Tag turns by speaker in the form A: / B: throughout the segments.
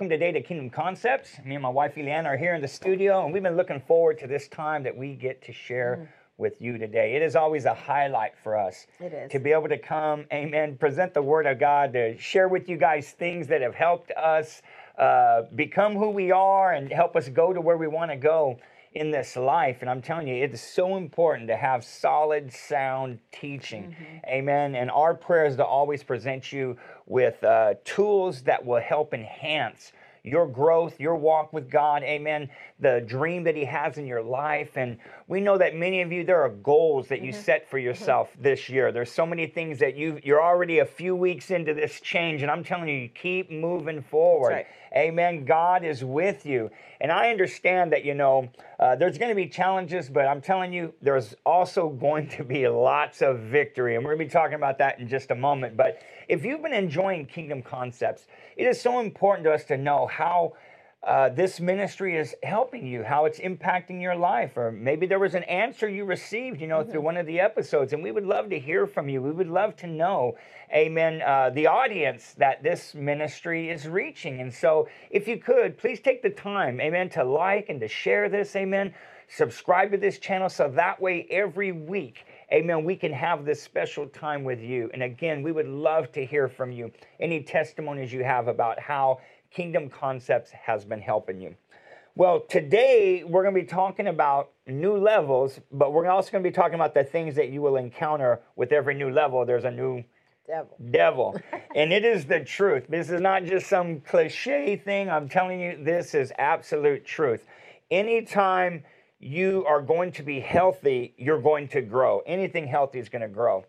A: Welcome today to Kingdom Concepts. Me and my wife Eliana are here in the studio, and we've been looking forward to this time that we get to share
B: Mm.
A: with you today. It is always a highlight for us
B: It is.
A: to be able to come, amen, present the Word of God, to share with you guys things that have helped us uh, become who we are and help us go to where we want to go in this life. And I'm telling you, it is so important to have solid, sound teaching. Amen. And our prayer is to always present you with uh, tools that will help enhance your growth, your walk with God, amen, the dream that He has in your life. And we know that many of you, there are goals that you set for yourself this year. There's so many things that you you're already a few weeks into this change, and I'm telling you, you keep moving forward.
B: right.
A: Amen. God is with you. And I understand that, you know, uh, there's going to be challenges, but I'm telling you, there's also going to be lots of victory. And we're going to be talking about that in just a moment. But if you've been enjoying Kingdom Concepts, it is so important to us to know how. Uh, this ministry is helping you, how it's impacting your life, or maybe there was an answer you received, you know, through one of the episodes, and we would love to hear from you. We would love to know, Amen, uh, the audience that this ministry is reaching. And so, if you could, please take the time, Amen, to like and to share this, Amen. Subscribe to this channel so that way every week, Amen, we can have this special time with you. And again, we would love to hear from you. Any testimonies you have about how Kingdom Concepts has been helping you. Well, today we're going to be talking about new levels, but we're also going to be talking about the things that you will encounter with every new level. There's a new
B: Devil.
A: devil. and it is the truth. This is not just some cliche thing. I'm telling you, this is absolute truth. Anytime you are going to be healthy, you're going to grow. Anything healthy is going to grow.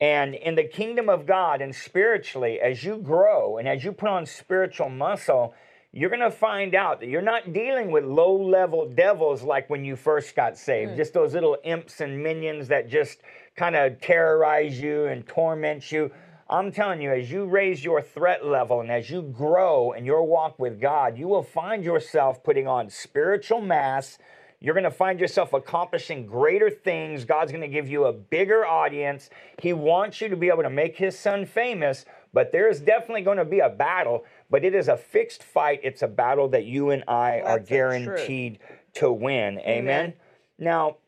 A: And in the kingdom of God and spiritually, as you grow and as you put on spiritual muscle, you're going to find out that you're not dealing with low level devils like when you first got saved, hmm. just those little imps and minions that just kind of terrorize you and torment you. I'm telling you, as you raise your threat level and as you grow in your walk with God, you will find yourself putting on spiritual mass. You're going to find yourself accomplishing greater things. God's going to give you a bigger audience. He wants you to be able to make His Son famous, but there's definitely going to be a battle, but it is a fixed fight. It's a battle that you and I are
B: the truth.
A: guaranteed to win. Amen.
B: Amen.
A: Now,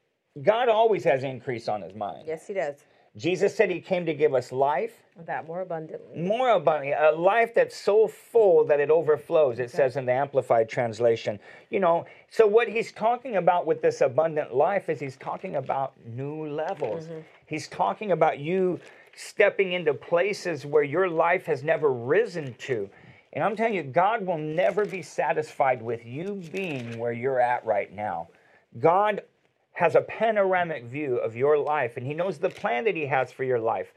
A: God always has increase on His mind.
B: Yes, he does.
A: Jesus said He came to give us life
B: That more abundantly.
A: more abundantly, a life that's so full that it overflows, it says in the Amplified Translation. You know, so what he's talking about with this abundant life is he's talking about new levels. Mm-hmm. He's talking about you stepping into places where your life has never risen to. And I'm telling you, God will never be satisfied with you being where you're at right now. God has a panoramic view of your life and he knows the plan that he has for your life.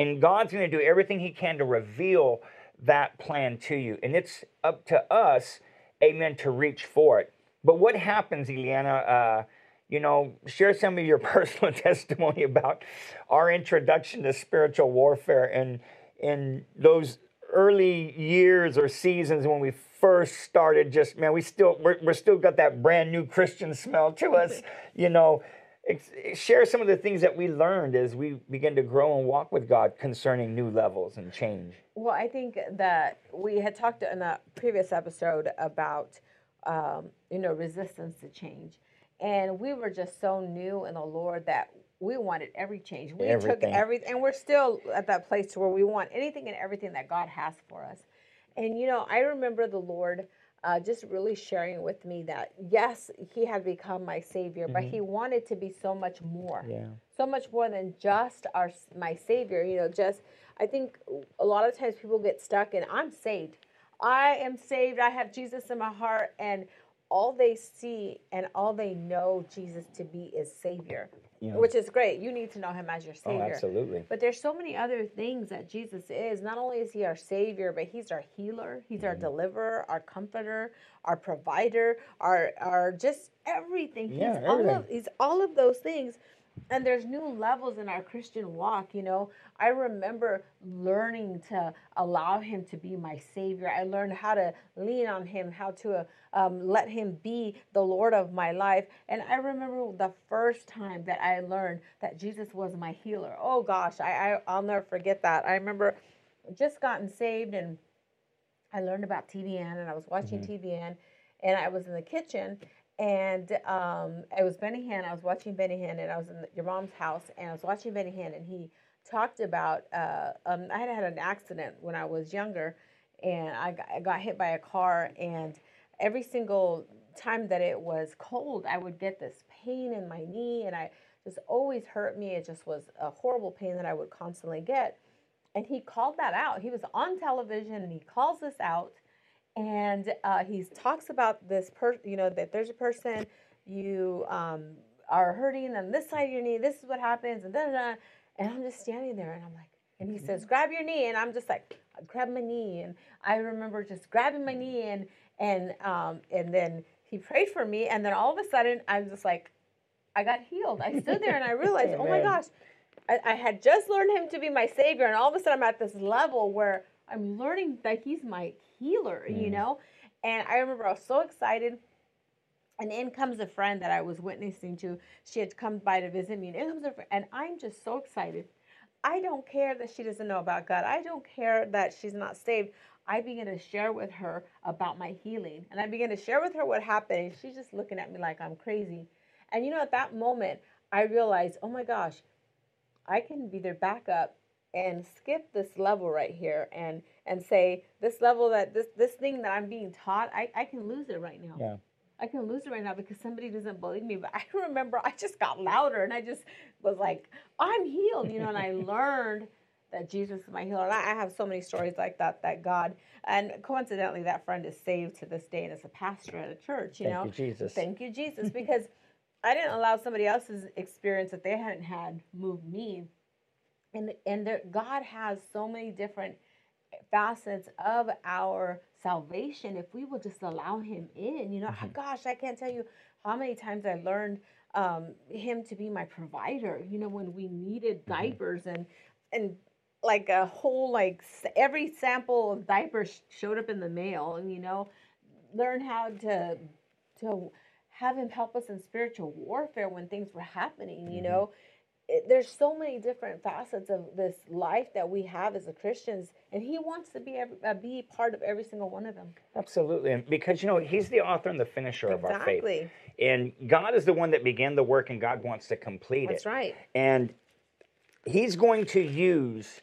A: And God's going to do everything he can to reveal that plan to you. And it's up to us, amen, to reach for it. But what happens, Eliana? Uh, you know, share some of your personal testimony about our introduction to spiritual warfare and in those early years or seasons when we first started just man we still we're, we're still got that brand new christian smell to us you know share some of the things that we learned as we begin to grow and walk with god concerning new levels and change
B: Well, I think that we had talked in a previous episode about, um, you know, resistance to change. And we were just so new in the Lord that we wanted every change. We
A: Everything.
B: took everything, and we're still at that place where we want anything and everything that God has for us. And, you know, I remember the Lord uh, just really sharing with me that, yes, He had become my Savior, but He wanted to be so much more
A: yeah.
B: so much more than just our my savior you know just i think a lot of times people get stuck in i'm saved. I am saved. I have jesus in my heart. And all they see and all they know jesus to be is savior
A: Yeah.
B: which is great you need to know him as your Savior.
A: oh
B: savior
A: absolutely
B: but there's so many other things that Jesus is. Not only is he our savior, but he's our healer, he's
A: Mm-hmm.
B: our deliverer, our comforter, our provider, our our just everything. He's
A: Yeah,
B: all
A: everything.
B: of he's all of those things. And there's new levels in our Christian walk, you know. I remember learning to allow him to be my savior. I learned how to lean on him, how to um, let him be the Lord of my life. And I remember the first time that I learned that Jesus was my healer. Oh gosh, I, I I'll never forget that. I remember just gotten saved and I learned about TBN and I was watching mm-hmm. TBN and I was in the kitchen and um, it was Benny Hinn. I was watching Benny Hinn and I was in your mom's house and I was watching Benny Hinn and he talked about uh, um, I had had an accident when I was younger and I got, I got hit by a car and every single time that it was cold I would get this pain in my knee and I just always hurt me. It just was a horrible pain that I would constantly get. And he called that out. He was on television and he calls this out and uh, he talks about this person, you know, that there's a person you um, are hurting on this side of your knee. This is what happens, and da da. And I'm just standing there, and I'm like, and he says, grab your knee, and I'm just like, grab my knee, and I remember just grabbing my knee, and and um, and then he prayed for me, and then all of a sudden I'm just like, I got healed. I stood there and I realized, oh my gosh, I, I had just learned him to be my savior, and all of a sudden I'm at this level where I'm learning that he's my healer, mm. you know? And I remember I was so excited. And in comes a friend that I was witnessing to. She had come by to visit me, and in comes a friend, and I'm just so excited. I don't care that she doesn't know about God. I don't care that she's not saved. I began to share with her about my healing. And I began to share with her what happened. And she's just looking at me like I'm crazy. And you know, at that moment, I realized, oh my gosh, I can be their backup and skip this level right here and and say this level that this this thing that I'm being taught, I, I can lose it right now.
A: Yeah.
B: I can lose it right now because somebody doesn't believe me. But I remember I just got louder and I just was like, I'm healed, you know, and I learned that Jesus is my healer. And I have so many stories like that, that God, and coincidentally, that friend is saved to this day and is a pastor at a church, you
A: Thank
B: know.
A: You, Jesus.
B: Thank you, Jesus, because I didn't allow somebody else's experience that they hadn't had move me and and there, God has so many different facets of our salvation if we will just allow him in you know mm-hmm. gosh i can't tell you how many times i learned um, him to be my provider you know when we needed mm-hmm. diapers and and like a whole like every sample of diapers showed up in the mail and you know learn how to to have him help us in spiritual warfare when things were happening you mm-hmm. know it, there's so many different facets of this life that we have as a Christians, and He wants to be every, uh, be part of every single one of them.
A: Absolutely, and because you know He's the author and the finisher exactly. of our faith, and God is the one that began the work, and God wants to complete
B: That's
A: it.
B: That's right.
A: And He's going to use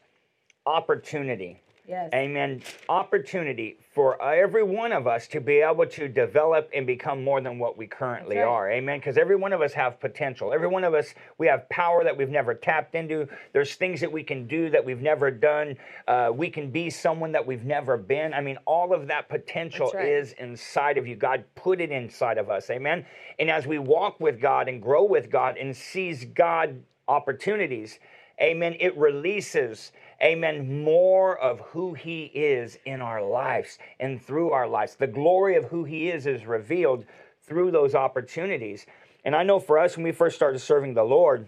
A: opportunity
B: Yes.
A: Amen. Opportunity for every one of us to be able to develop and become more than what we currently right. are. Amen. Because every one of us have potential. Every one of us, we have power that we've never tapped into. There's things that we can do that we've never done. Uh, we can be someone that we've never been. I mean, all of that potential right. is inside of you. God put it inside of us. Amen. And as we walk with God and grow with God and seize God opportunities, amen, it releases amen, more of who He is in our lives and through our lives. The glory of who He is is revealed through those opportunities. And I know for us, when we first started serving the Lord,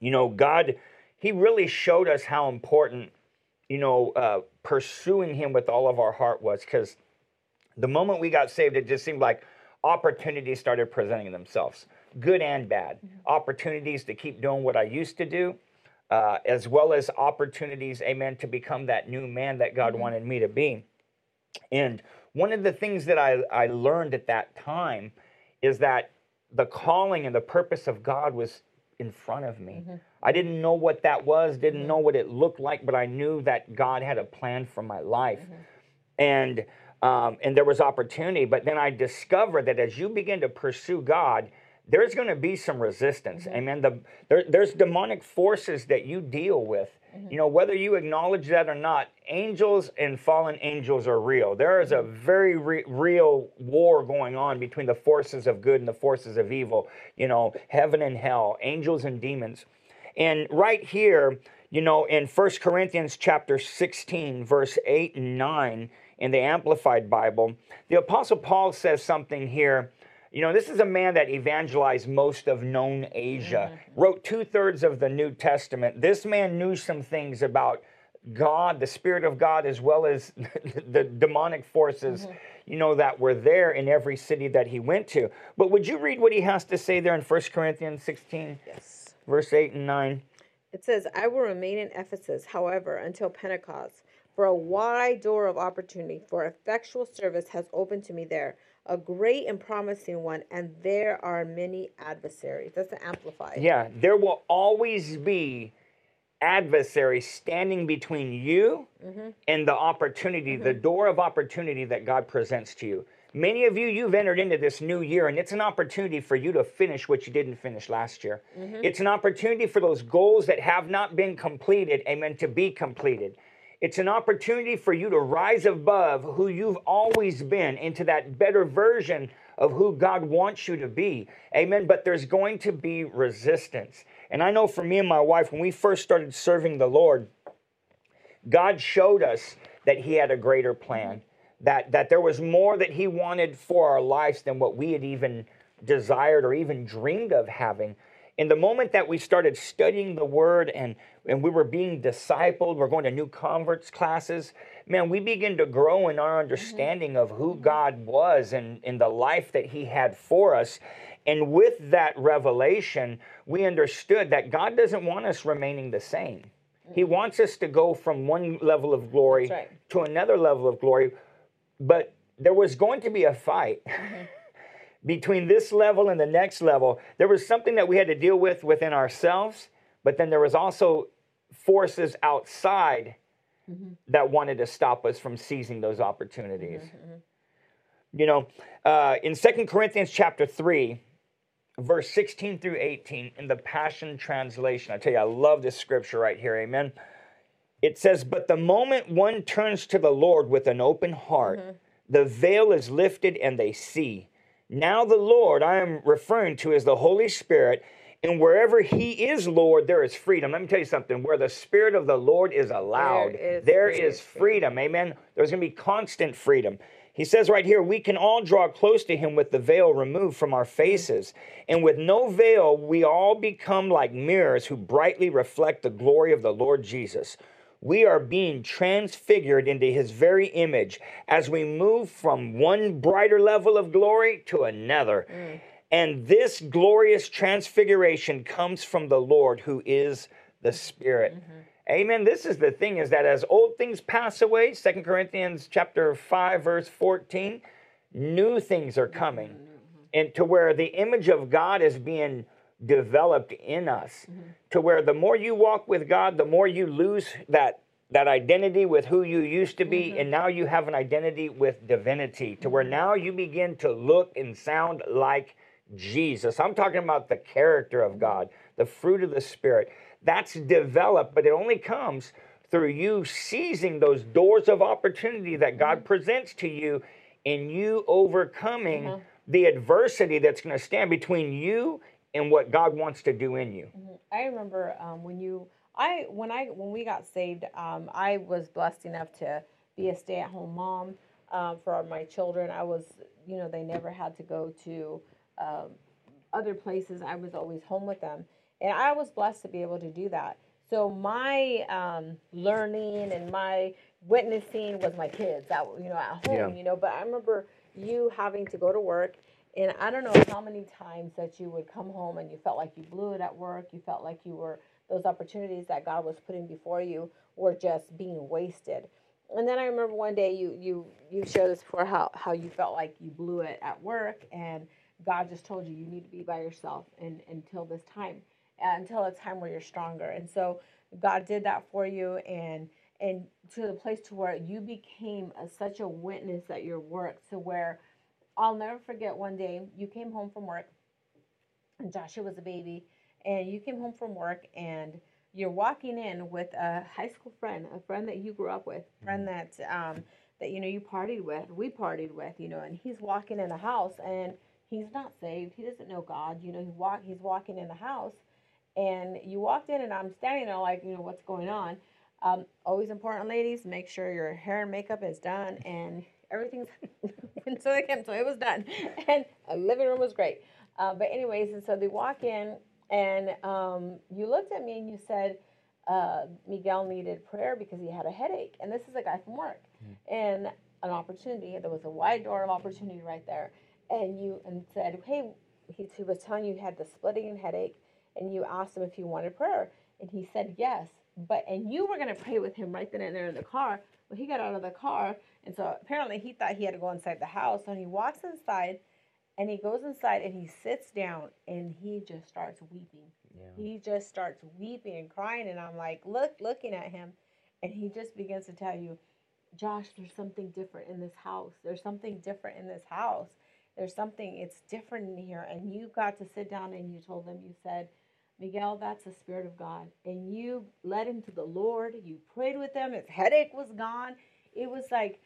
A: you know, God, He really showed us how important, you know, uh, pursuing Him with all of our heart was. Because the moment we got saved, it just seemed like opportunities started presenting themselves, good and bad. Mm-hmm. Opportunities to keep doing what I used to do, uh, as well as opportunities, amen, to become that new man that God mm-hmm. wanted me to be. And one of the things that I, I learned at that time is that the calling and the purpose of God was in front of me. Mm-hmm. I didn't know what that was, didn't mm-hmm. know what it looked like, but I knew that God had a plan for my life. Mm-hmm. And um, and there was opportunity, but then I discovered that as you begin to pursue God, there's going to be some resistance. Mm-hmm. Amen. The, there, there's demonic forces that you deal with. Mm-hmm. You know, whether you acknowledge that or not, angels and fallen angels are real. There is a mm-hmm. very re- real war going on between the forces of good and the forces of evil. You know, heaven and hell, angels and demons. And right here, you know, in First Corinthians chapter 16, verse 8 and 9, in the Amplified Bible, the Apostle Paul says something here you know, this is a man that evangelized most of known Asia, mm-hmm. wrote two thirds of the New Testament. This man knew some things about God, the Spirit of God, as well as the demonic forces, mm-hmm. you know, that were there in every city that he went to. But would you read what he has to say there in 1 Corinthians 16, yes. verse 8 and 9?
B: It says, I will remain in Ephesus, however, until Pentecost For a wide door of opportunity for effectual service has opened to me there, a great and promising one, and there are many adversaries. That's the amplified.
A: Yeah, there will always be adversaries standing between you
B: Mm-hmm.
A: and the opportunity, the door of opportunity that God presents to you. Many of you, you've entered into this new year, and it's an opportunity for you to finish what you didn't finish last year.
B: Mm-hmm.
A: It's an opportunity for those goals that have not been completed, amen, to be completed. It's an opportunity for you to rise above who you've always been into that better version of who God wants you to be. Amen. But there's going to be resistance. And I know for me and my wife, when we first started serving the Lord, God showed us that He had a greater plan, that, that there was more that He wanted for our lives than what we had even desired or even dreamed of having. In the moment that we started studying the Word and, and we were being discipled, we're going to new converts classes, man, we began to grow in our mm-hmm. understanding of who mm-hmm. God was and in the life that He had for us. And with that revelation, we understood that God doesn't want us remaining the same. He mm-hmm. wants us to go from one level of glory
B: right.
A: to another level of glory. But there was going to be a fight between this level and the next level. There was something that we had to deal with within ourselves, but then there was also forces outside mm-hmm. that wanted to stop us from seizing those opportunities. Mm-hmm. You know, uh, in Second Corinthians chapter 3, verse 16 through 18 in the Passion Translation. I tell you, I love this scripture right here. Amen. It says, But the moment one turns to the Lord with an open heart, mm-hmm. the veil is lifted and they see. Now, the Lord I am referring to is the Holy Spirit, and wherever He is Lord, there is freedom. Let me tell you something where the Spirit of the Lord is allowed,
B: is
A: there
B: freedom.
A: freedom. Amen. There's going to be constant freedom. He says right here, we can all draw close to him with the veil removed from our hmm. faces. And with no veil, we all become like mirrors who brightly reflect the glory of the Lord Jesus. We are being transfigured into his very image as we move from one brighter level of glory to another. Mm. And this glorious transfiguration comes from the Lord who is the Spirit. Mm-hmm. Amen. This is the thing is that as old things pass away, Second Corinthians chapter 5 verse 14, new things are coming. Mm-hmm. And to where the image of God is being developed in us. Mm-hmm. To where the more you walk with God, the more you lose that that identity with who you used to be mm-hmm. and now you have an identity with divinity to where mm-hmm. now you begin to look and sound like Jesus. I'm talking about the character of God, the fruit of the Spirit. That's developed, but it only comes through you seizing those doors of opportunity that God presents to you and you overcoming the adversity that's going to stand between you and what God wants to do in you.
B: I remember um, when you, I when I when we got saved, um, I was blessed enough to be a stay-at-home mom um, for my children. I was, you know, they never had to go to um, other places. I was always home with them, and I was blessed to be able to do that. So my um, learning and my witnessing was my kids. That you know at home,
A: Yeah.
B: you know. But I remember you having to go to work and I don't know how many times that you would come home and you felt like you blew it at work. You felt like you were, those opportunities that God was putting before you were just being wasted. And then I remember one day you, you, you shared this before how, how you felt like you blew it at work and God just told you you need to be by yourself and, until this time, uh, until a time where you're stronger. And so God did that for you and, and to the place to where you became a, such a witness at your work to where I'll never forget one day you came home from work and Joshua was a baby and you came home from work and you're walking in with a high school friend, a friend that you grew up with, friend that um, that you know you partied with, we partied with, you know, and he's walking in the house and he's not saved. He doesn't know God. You know, he walk he's walking in the house and you walked in and I'm standing there like, you know, what's going on? Um, always important, ladies, make sure your hair and makeup is done and everything's so they came, so it was done. And a living room was great. Uh, but anyways, and so they walk in and um, you looked at me and you said, uh, Miguel needed prayer because he had a headache. And this is a guy from work. And an opportunity, there was a wide door of opportunity right there. And you and said, hey, he, he was telling you he had the splitting headache and you asked him if he wanted prayer. And he said yes. but and you were gonna pray with him right then and there in the car. But he got out of the car, and so apparently he thought he had to go inside the house. So he walks inside, and he goes inside and he sits down and he just starts weeping. Yeah. He just starts weeping and crying, and I'm like, look, looking at him, and he just begins to tell you, Josh, there's something different in this house. There's something different in this house. There's something, it's different in here. And you got to sit down and you told them, you said, Miguel, that's the Spirit of God. And you led him to the Lord. You prayed with him. His headache was gone. It was like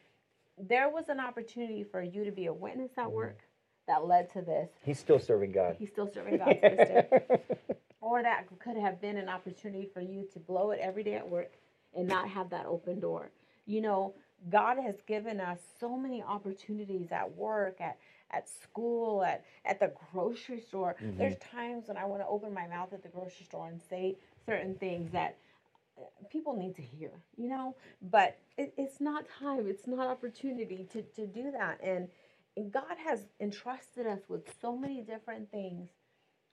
B: there was an opportunity for you to be a witness at mm-hmm. work that led to this.
A: He's still serving God.
B: He's still serving God, sister. or that could have been an opportunity for you to blow it every day at work and not have that open door. You know, God has given us so many opportunities at work, at at school, at at the grocery store. Mm-hmm. There's times when I want to open my mouth at the grocery store and say certain things that uh, people need to hear, you know. But it, it's not time. It's not opportunity to to do that. And and God has entrusted us with so many different things,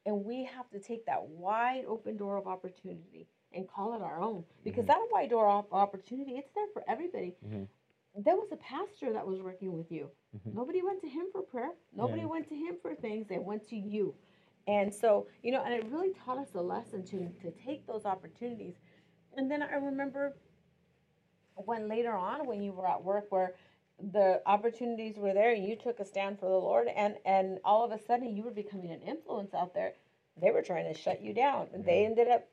B: and we have to take that wide open door of opportunity and call it our own because mm-hmm. that wide door of opportunity it's there for everybody mm-hmm. There was a pastor that was working with you. Mm-hmm. nobody went to him for prayer. Nobody yeah. went to him for things. They went to you. And so you know and it really taught us a lesson to to take those opportunities. And then i remember when later on when you were at work where the opportunities were there and you took a stand for the lord and and all of a sudden you were becoming an influence out there they were trying to shut you down. They ended up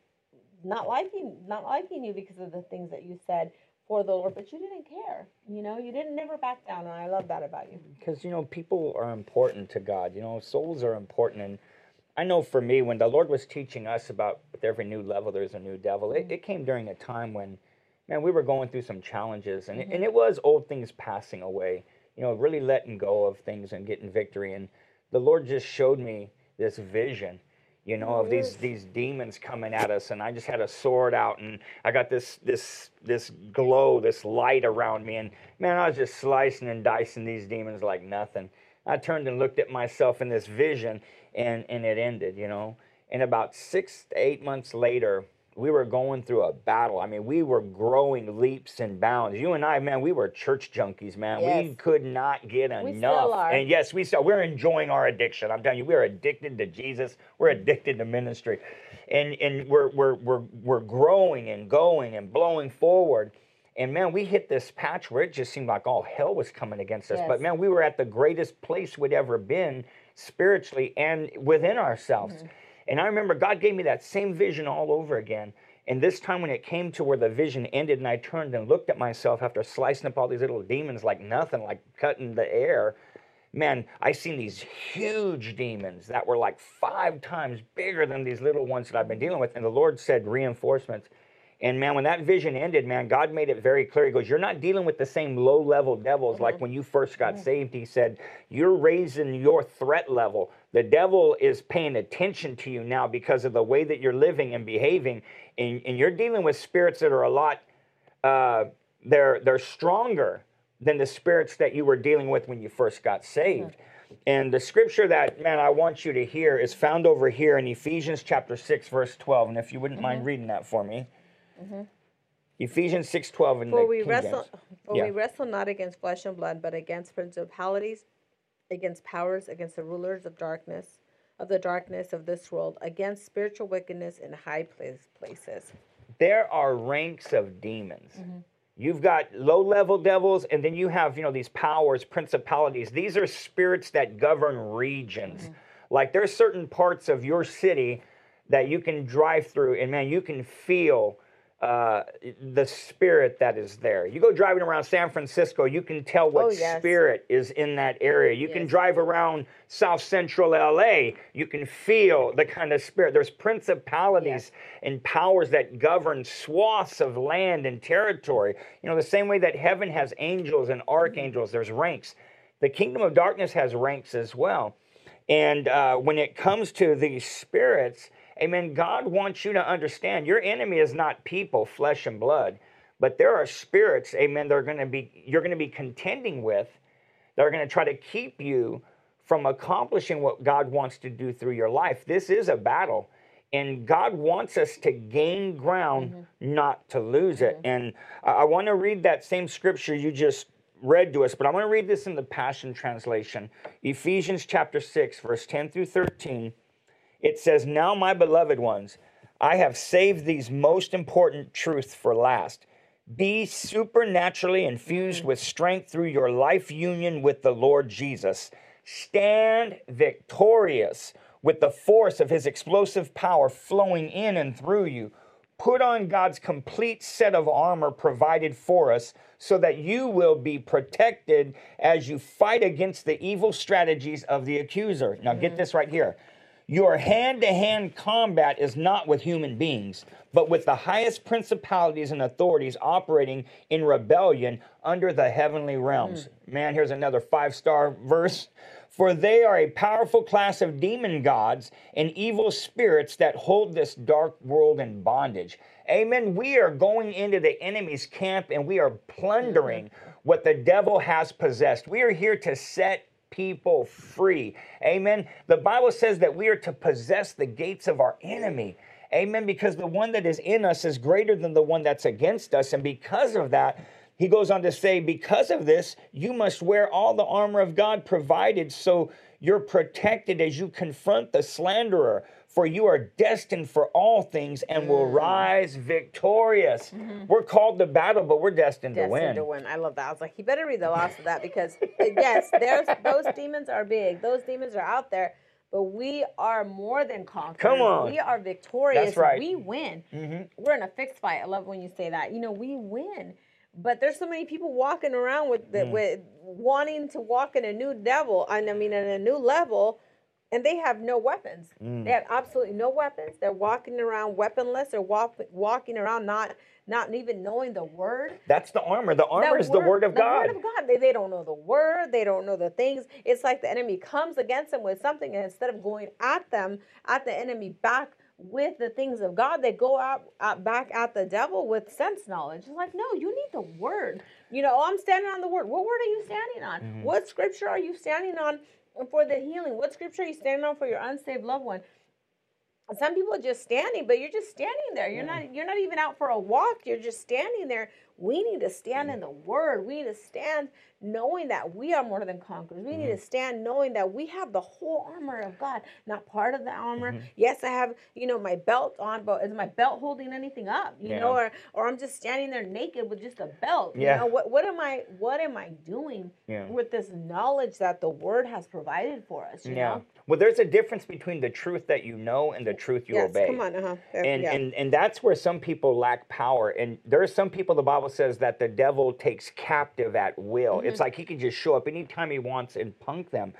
B: not liking not liking you because of the things that you said for the Lord, but you didn't care. You know, you didn't never back down, and I love that about you.
A: Because you know, people are important to God. You know, souls are important, and I know for me, when the Lord was teaching us about with every new level, there's a new devil. It, it, came during a time when, man, we were going through some challenges, and mm-hmm. and it was old things passing away. You know, really letting go of things and getting victory, and the Lord just showed me this vision you know, of these these demons coming at us, and I just had a sword out, and I got this this this glow, this light around me, and man, I was just slicing and dicing these demons like nothing. I turned and looked at myself in this vision, and and it ended, you know. And about six to eight months later, we were going through a battle. I mean, we were growing leaps and bounds. You and I, man, we were church junkies, man. Yes. We could not get enough. We still are. And yes, we still we're enjoying our addiction. I'm telling you, we're addicted to Jesus. We're addicted to ministry. And and we're we're we're we're growing and going and blowing forward. And man, we hit this patch where it just seemed like all hell was coming against us. Yes. But man, we were at the greatest place we'd ever been spiritually and within ourselves. Mm-hmm. And I remember God gave me that same vision all over again. And this time, when it came to where the vision ended, and I turned and looked at myself after slicing up all these little demons like nothing, like cutting the air, man, I seen these huge demons that were like five times bigger than these little ones that I've been dealing with. And the Lord said, reinforcements. And man, when that vision ended, man, God made it very clear. He goes, You're not dealing with the same low level devils mm-hmm. like when you first got mm-hmm. saved. He said, You're raising your threat level. The devil is paying attention to you now because of the way that you're living and behaving. And, and you're dealing with spirits that are a lot, uh, they're, they're stronger than the spirits that you were dealing with when you first got saved. Mm-hmm. And the scripture that, man, I want you to hear is found over here in Ephesians chapter 6, verse 12. And if you wouldn't mind mm-hmm. reading that for me. Mm-hmm. Ephesians 6:12 in
B: for we
A: King
B: wrestle James. for yeah. we wrestle not against flesh and blood but against principalities against powers against the rulers of darkness of the darkness of this world against spiritual wickedness in high place, places
A: there are ranks of demons mm-hmm. you've got low level devils and then you have you know these powers principalities these are spirits that govern regions mm-hmm. like there's certain parts of your city that you can drive through and man you can feel uh, the spirit that is there. You go driving around San Francisco, you can tell what oh, yes. spirit is in that area. You yes. can drive around South Central LA, you can feel the kind of spirit. There's principalities yes. and powers that govern swaths of land and territory. You know, the same way that heaven has angels and archangels, there's ranks. The kingdom of darkness has ranks as well. And uh, when it comes to these spirits, Amen. God wants you to understand your enemy is not people, flesh and blood, but there are spirits, amen, they're going to be you're going to be contending with that are going to try to keep you from accomplishing what God wants to do through your life. This is a battle. And God wants us to gain ground,
B: Mm-hmm.
A: not to lose it. And I, I want to read that same scripture you just read to us, but I want to read this in the Passion Translation. Ephesians chapter 6, verse 10 through 13. It says, Now, my beloved ones, I have saved these most important truths for last. Be supernaturally infused with strength through your life union with the Lord Jesus. Stand victorious with the force of his explosive power flowing in and through you. Put on God's complete set of armor provided for us so that you will be protected as you fight against the evil strategies of the accuser. Now, get mm-hmm. this right here. Your hand to hand combat is not with human beings, but with the highest principalities and authorities operating in rebellion under the heavenly realms. Hmm. Man, here's another five star verse. For they are a powerful class of demon gods and evil spirits that hold this dark world in bondage. Amen. We are going into the enemy's camp and we are plundering what the devil has possessed. We are here to set people free. Amen. The Bible says that we are to possess the gates of our enemy. Amen. Because the one that is in us is greater than the one that's against us. And because of that, he goes on to say, because of this, you must wear all the armor of God provided so you're protected as you confront the slanderer. For you are destined for all things and will mm. rise victorious. Mm-hmm. We're called to battle, but we're destined, to win.
B: Destined to win. I love that. I was like, you better read the last of that because uh, yes, there's those demons are big. Those demons are out there, but we are more than conquerors.
A: Come on.
B: We are victorious.
A: That's right.
B: We win. Mm-hmm. We're in a fixed fight. I love when you say that. You know, we win. But there's so many people walking around with the, mm. with wanting to walk in a new devil. I mean, in a new level, and they have no weapons. They have absolutely no weapons. They're walking around weaponless. They're walk, walking around not not even knowing the word.
A: That's the armor. The armor
B: That
A: is the word of
B: the
A: God.
B: word of God. They, they don't know the word. They don't know the things. It's like the enemy comes against them with something, and instead of going at them, at the enemy back with the things of God, they go out, out back at the devil with sense knowledge. It's like, no, you need the word. You know, oh, I'm standing on the word. What word are you standing on?
A: Mm-hmm.
B: What scripture are you standing on for the healing? What scripture are you standing on for your unsaved loved one? some people are just standing but you're just standing there. You're not you're not even out for a walk. You're just standing there. We need to stand in the word. We need to stand knowing that we are more than conquerors we need to stand knowing that we have the whole armor of god not part of the armor yes i have you know my belt on but is my belt holding anything up you know or or i'm just standing there naked with just a belt
A: Yeah.
B: you know what what am i what am i doing
A: Yeah.
B: with this knowledge that the word has provided for us you
A: Yeah.
B: know
A: Well, there's a difference between the truth that you know and the truth you
B: yes
A: obey.
B: come on uh-huh.
A: And,
B: yeah.
A: and and that's where some people lack power. And there are some people the Bible says that the devil takes captive at will.
B: Mm-hmm.
A: It's mm-hmm. like he can just show up anytime he wants and punk them.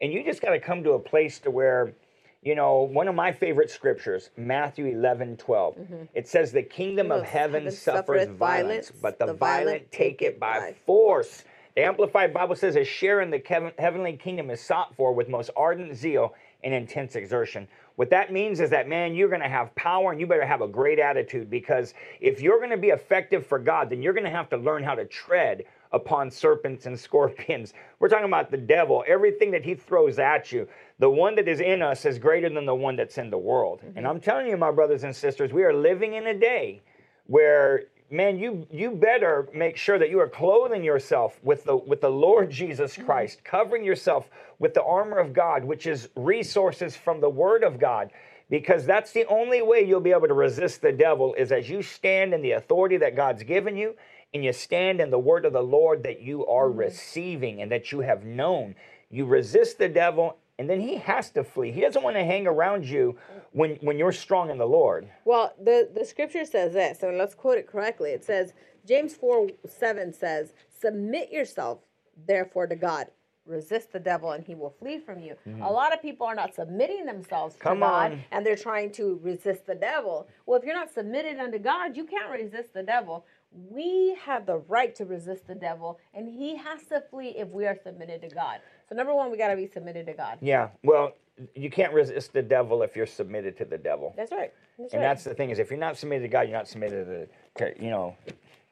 A: And you just got to come to a place to where, you know, one of my favorite scriptures, Matthew 11, 12, mm-hmm. it says, The kingdom of
B: Of
A: heaven
B: heaven
A: suffers violence,
B: violence,
A: but the,
B: the
A: violent
B: violent
A: take it by force. The Amplified Bible says, A share in the kev- heavenly kingdom is sought for with most ardent zeal and intense exertion. What that means is that, man, you're going to have power and you better have a great attitude because if you're going to be effective for God, then you're going to have to learn how to tread upon serpents and scorpions. We're talking about the devil, everything that he throws at you. The one that is in us is greater than the one that's in the world. And mm-hmm. I'm telling you, my brothers and sisters, we are living in a day where man you you better make sure that you are clothing yourself with the with the Lord Jesus mm-hmm. Christ covering yourself with the armor of God which is resources from the word of God because that's the only way you'll be able to resist the devil is as you stand in the authority that God's given you and you stand in the word of the Lord that you are receiving and that you have known you resist the devil and then he has to flee he doesn't want to hang around you when when you're strong in the Lord
B: Well, the, the scripture says this, so let's quote it correctly. It says, James 4 7 says, Submit yourself, therefore, to God. Resist the devil and he will flee from you. A lot of people are not submitting themselves
A: Mm-hmm. Come
B: to God
A: on.
B: and they're trying to resist the devil. Well, if you're not submitted unto God, you can't resist the devil. We have the right to resist the devil and he has to flee if we are submitted to God. So, number one, we got to be submitted to God.
A: Yeah, well, you can't resist the devil if you're submitted to the devil.
B: That's right. That's
A: And
B: right.
A: that's the thing is, if you're not submitted to God, you're not submitted to, to you know,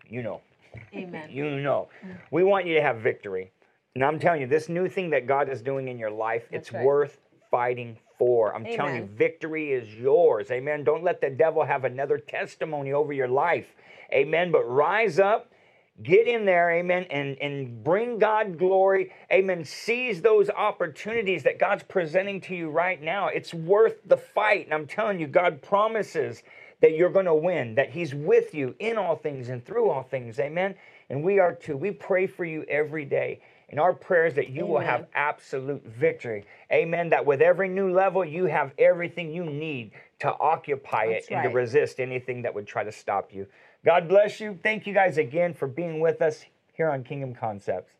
A: you know,
B: Amen.
A: you know. We want you to have victory, and I'm telling you, this new thing that God is doing in your life, it's
B: right.
A: worth fighting for. I'm telling you, victory is yours. Amen. Don't let the devil have another testimony over your life. Amen. But rise up. Get in there, amen, and, and bring God glory, amen. Seize those opportunities that God's presenting to you right now. It's worth the fight. And I'm telling you, God promises that you're going to win, that He's with you in all things and through all things, amen. And we are too. We pray for you every day. And our prayer is that you will have absolute victory. Amen. That with every new level, you have everything you need to occupy it
B: That's
A: and to resist anything that would try to stop you. God bless you. Thank you guys again for being with us here on Kingdom Concepts.